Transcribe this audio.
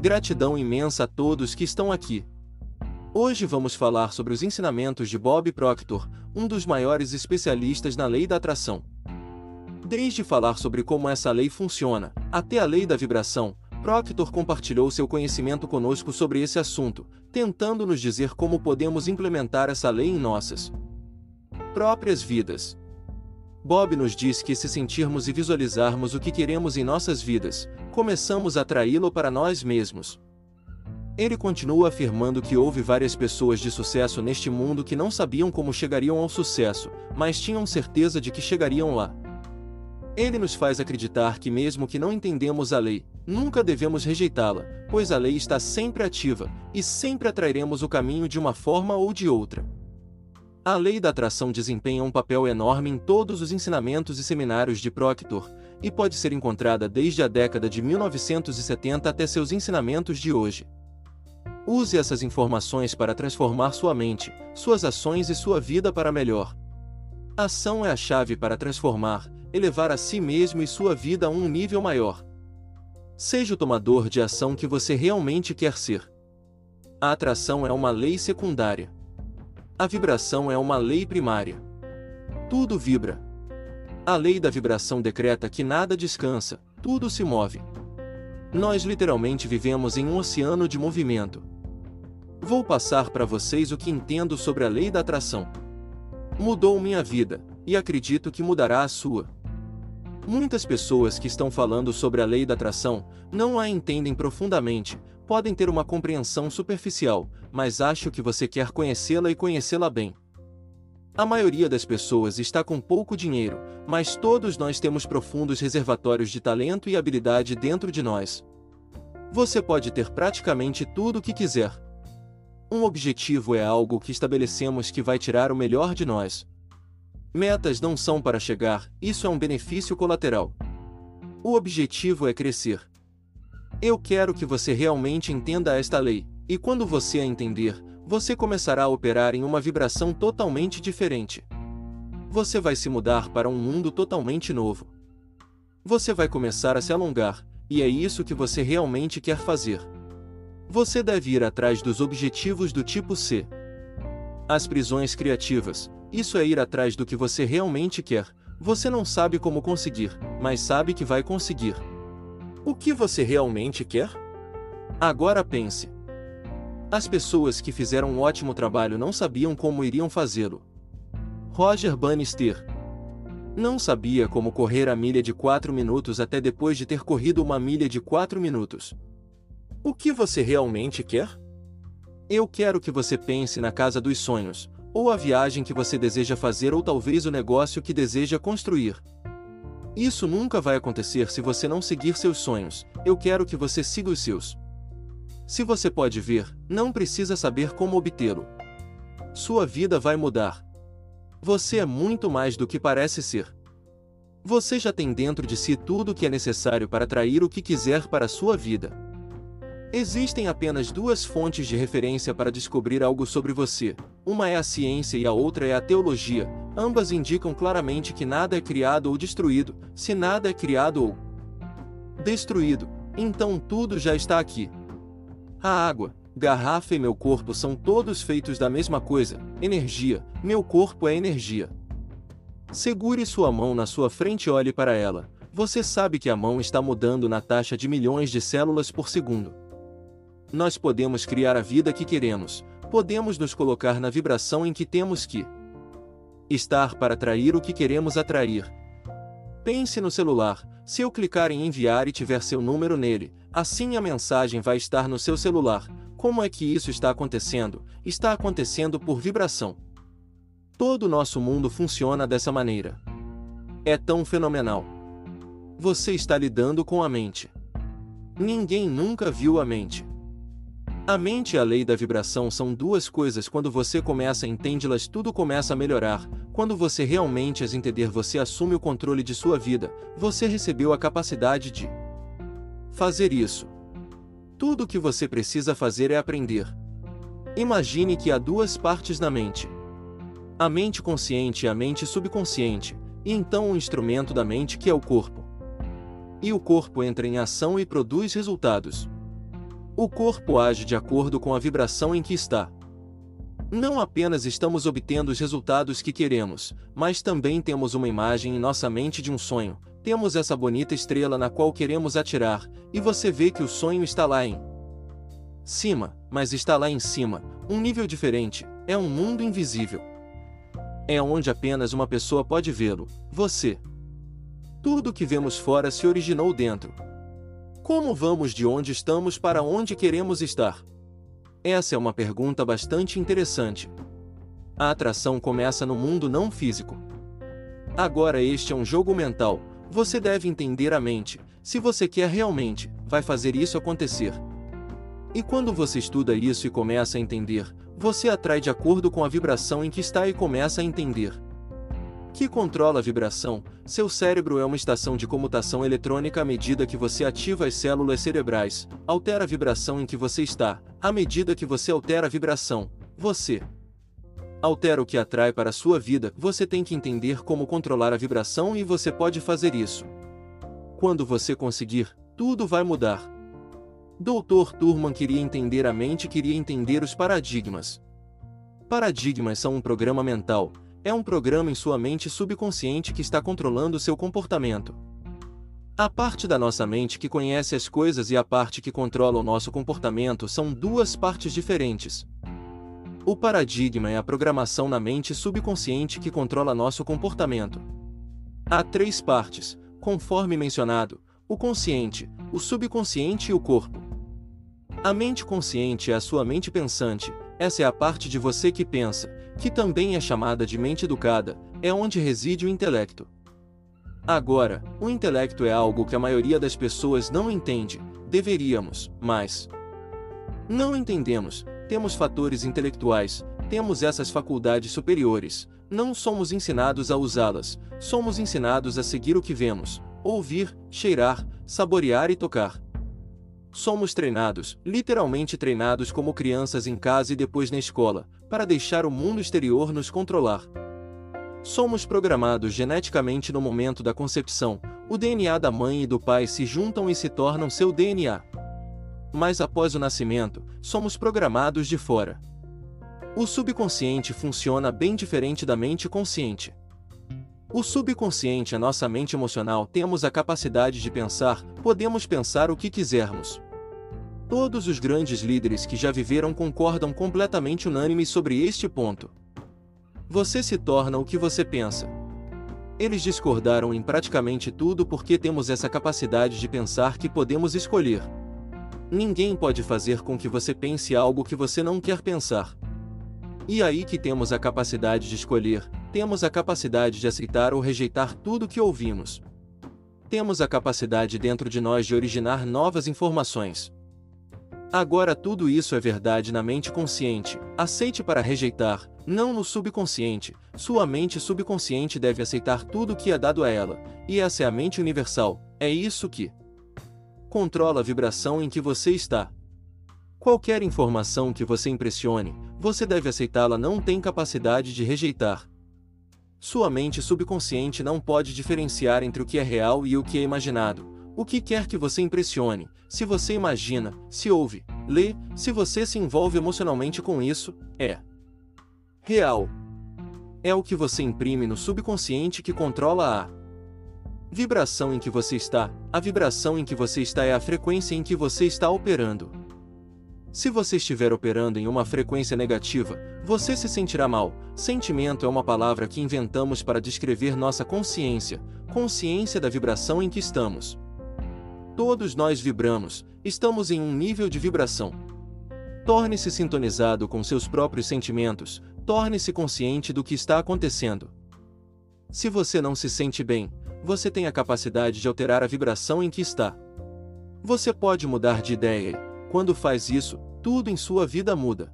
Gratidão imensa a todos que estão aqui. Hoje vamos falar sobre os ensinamentos de Bob Proctor, um dos maiores especialistas na lei da atração. Desde falar sobre como essa lei funciona, até a lei da vibração, Proctor compartilhou seu conhecimento conosco sobre esse assunto, tentando nos dizer como podemos implementar essa lei em nossas próprias vidas. Bob nos diz que se sentirmos e visualizarmos o que queremos em nossas vidas, começamos a atraí-lo para nós mesmos. Ele continua afirmando que houve várias pessoas de sucesso neste mundo que não sabiam como chegariam ao sucesso, mas tinham certeza de que chegariam lá. Ele nos faz acreditar que, mesmo que não entendemos a lei, nunca devemos rejeitá-la, pois a lei está sempre ativa, e sempre atrairemos o caminho de uma forma ou de outra. A lei da atração desempenha um papel enorme em todos os ensinamentos e seminários de Proctor, e pode ser encontrada desde a década de 1970 até seus ensinamentos de hoje. Use essas informações para transformar sua mente, suas ações e sua vida para melhor. A ação é a chave para transformar, elevar a si mesmo e sua vida a um nível maior. Seja o tomador de ação que você realmente quer ser. A atração é uma lei secundária. A vibração é uma lei primária. Tudo vibra. A lei da vibração decreta que nada descansa, tudo se move. Nós literalmente vivemos em um oceano de movimento. Vou passar para vocês o que entendo sobre a lei da atração. Mudou minha vida, e acredito que mudará a sua. Muitas pessoas que estão falando sobre a lei da atração não a entendem profundamente, podem ter uma compreensão superficial, mas acho que você quer conhecê-la e conhecê-la bem. A maioria das pessoas está com pouco dinheiro, mas todos nós temos profundos reservatórios de talento e habilidade dentro de nós. Você pode ter praticamente tudo o que quiser. Um objetivo é algo que estabelecemos que vai tirar o melhor de nós. Metas não são para chegar, isso é um benefício colateral. O objetivo é crescer. Eu quero que você realmente entenda esta lei, e quando você a entender, você começará a operar em uma vibração totalmente diferente. Você vai se mudar para um mundo totalmente novo. Você vai começar a se alongar, e é isso que você realmente quer fazer. Você deve ir atrás dos objetivos do tipo C. As prisões criativas, isso é ir atrás do que você realmente quer. Você não sabe como conseguir, mas sabe que vai conseguir. O que você realmente quer? Agora pense. As pessoas que fizeram um ótimo trabalho não sabiam como iriam fazê-lo. Roger Bannister não sabia como correr a milha de 4 minutos até depois de ter corrido uma milha de 4 minutos. O que você realmente quer? Eu quero que você pense na casa dos sonhos, ou a viagem que você deseja fazer ou talvez o negócio que deseja construir. Isso nunca vai acontecer se você não seguir seus sonhos, eu quero que você siga os seus. Se você pode ver, não precisa saber como obtê-lo. Sua vida vai mudar. Você é muito mais do que parece ser. Você já tem dentro de si tudo o que é necessário para atrair o que quiser para a sua vida. Existem apenas duas fontes de referência para descobrir algo sobre você. Uma é a ciência e a outra é a teologia. Ambas indicam claramente que nada é criado ou destruído. Se nada é criado ou destruído, então tudo já está aqui. A água, garrafa e meu corpo são todos feitos da mesma coisa, energia. Meu corpo é energia. Segure sua mão na sua frente e olhe para ela. Você sabe que a mão está mudando na taxa de milhões de células por segundo. Nós podemos criar a vida que queremos, podemos nos colocar na vibração em que temos que estar para atrair o que queremos atrair. Pense no celular, se eu clicar em enviar e tiver seu número nele, assim a mensagem vai estar no seu celular. Como é que isso está acontecendo? Está acontecendo por vibração. Todo o nosso mundo funciona dessa maneira. É tão fenomenal. Você está lidando com a mente. Ninguém nunca viu a mente. A mente e a lei da vibração são duas coisas. Quando você começa a entendê-las, tudo começa a melhorar. Quando você realmente as entender, você assume o controle de sua vida. Você recebeu a capacidade de fazer isso. Tudo o que você precisa fazer é aprender. Imagine que há duas partes na mente: a mente consciente e a mente subconsciente, e então o instrumento da mente que é o corpo. E o corpo entra em ação e produz resultados. O corpo age de acordo com a vibração em que está. Não apenas estamos obtendo os resultados que queremos, mas também temos uma imagem em nossa mente de um sonho. Temos essa bonita estrela na qual queremos atirar, e você vê que o sonho está lá em cima, mas está lá em cima, um nível diferente, é um mundo invisível. É onde apenas uma pessoa pode vê-lo, você. Tudo que vemos fora se originou dentro, como vamos de onde estamos para onde queremos estar? Essa é uma pergunta bastante interessante. A atração começa no mundo não físico. Agora, este é um jogo mental. Você deve entender a mente. Se você quer realmente, vai fazer isso acontecer. E quando você estuda isso e começa a entender, você atrai de acordo com a vibração em que está e começa a entender que controla a vibração, seu cérebro é uma estação de comutação eletrônica à medida que você ativa as células cerebrais, altera a vibração em que você está, à medida que você altera a vibração, você altera o que atrai para a sua vida, você tem que entender como controlar a vibração e você pode fazer isso. Quando você conseguir, tudo vai mudar. Dr. Turman queria entender a mente, queria entender os paradigmas. Paradigmas são um programa mental, é um programa em sua mente subconsciente que está controlando seu comportamento. A parte da nossa mente que conhece as coisas e a parte que controla o nosso comportamento são duas partes diferentes. O paradigma é a programação na mente subconsciente que controla nosso comportamento. Há três partes, conforme mencionado: o consciente, o subconsciente e o corpo. A mente consciente é a sua mente pensante, essa é a parte de você que pensa, que também é chamada de mente educada, é onde reside o intelecto. Agora, o intelecto é algo que a maioria das pessoas não entende, deveríamos, mas não entendemos. Temos fatores intelectuais, temos essas faculdades superiores, não somos ensinados a usá-las, somos ensinados a seguir o que vemos, ouvir, cheirar, saborear e tocar. Somos treinados, literalmente treinados como crianças em casa e depois na escola, para deixar o mundo exterior nos controlar. Somos programados geneticamente no momento da concepção, o DNA da mãe e do pai se juntam e se tornam seu DNA. Mas após o nascimento, somos programados de fora. O subconsciente funciona bem diferente da mente consciente. O subconsciente é nossa mente emocional, temos a capacidade de pensar, podemos pensar o que quisermos. Todos os grandes líderes que já viveram concordam completamente unânimes sobre este ponto. Você se torna o que você pensa. Eles discordaram em praticamente tudo porque temos essa capacidade de pensar que podemos escolher. Ninguém pode fazer com que você pense algo que você não quer pensar. E aí que temos a capacidade de escolher, temos a capacidade de aceitar ou rejeitar tudo que ouvimos. Temos a capacidade dentro de nós de originar novas informações. Agora tudo isso é verdade na mente consciente, aceite para rejeitar, não no subconsciente. Sua mente subconsciente deve aceitar tudo que é dado a ela, e essa é a mente universal, é isso que controla a vibração em que você está. Qualquer informação que você impressione, você deve aceitá-la, não tem capacidade de rejeitar. Sua mente subconsciente não pode diferenciar entre o que é real e o que é imaginado, o que quer que você impressione, se você imagina, se ouve, lê, se você se envolve emocionalmente com isso, é real. É o que você imprime no subconsciente que controla a vibração em que você está. A vibração em que você está é a frequência em que você está operando. Se você estiver operando em uma frequência negativa, você se sentirá mal. Sentimento é uma palavra que inventamos para descrever nossa consciência, consciência da vibração em que estamos. Todos nós vibramos, estamos em um nível de vibração. Torne-se sintonizado com seus próprios sentimentos, torne-se consciente do que está acontecendo. Se você não se sente bem, você tem a capacidade de alterar a vibração em que está. Você pode mudar de ideia quando faz isso, tudo em sua vida muda.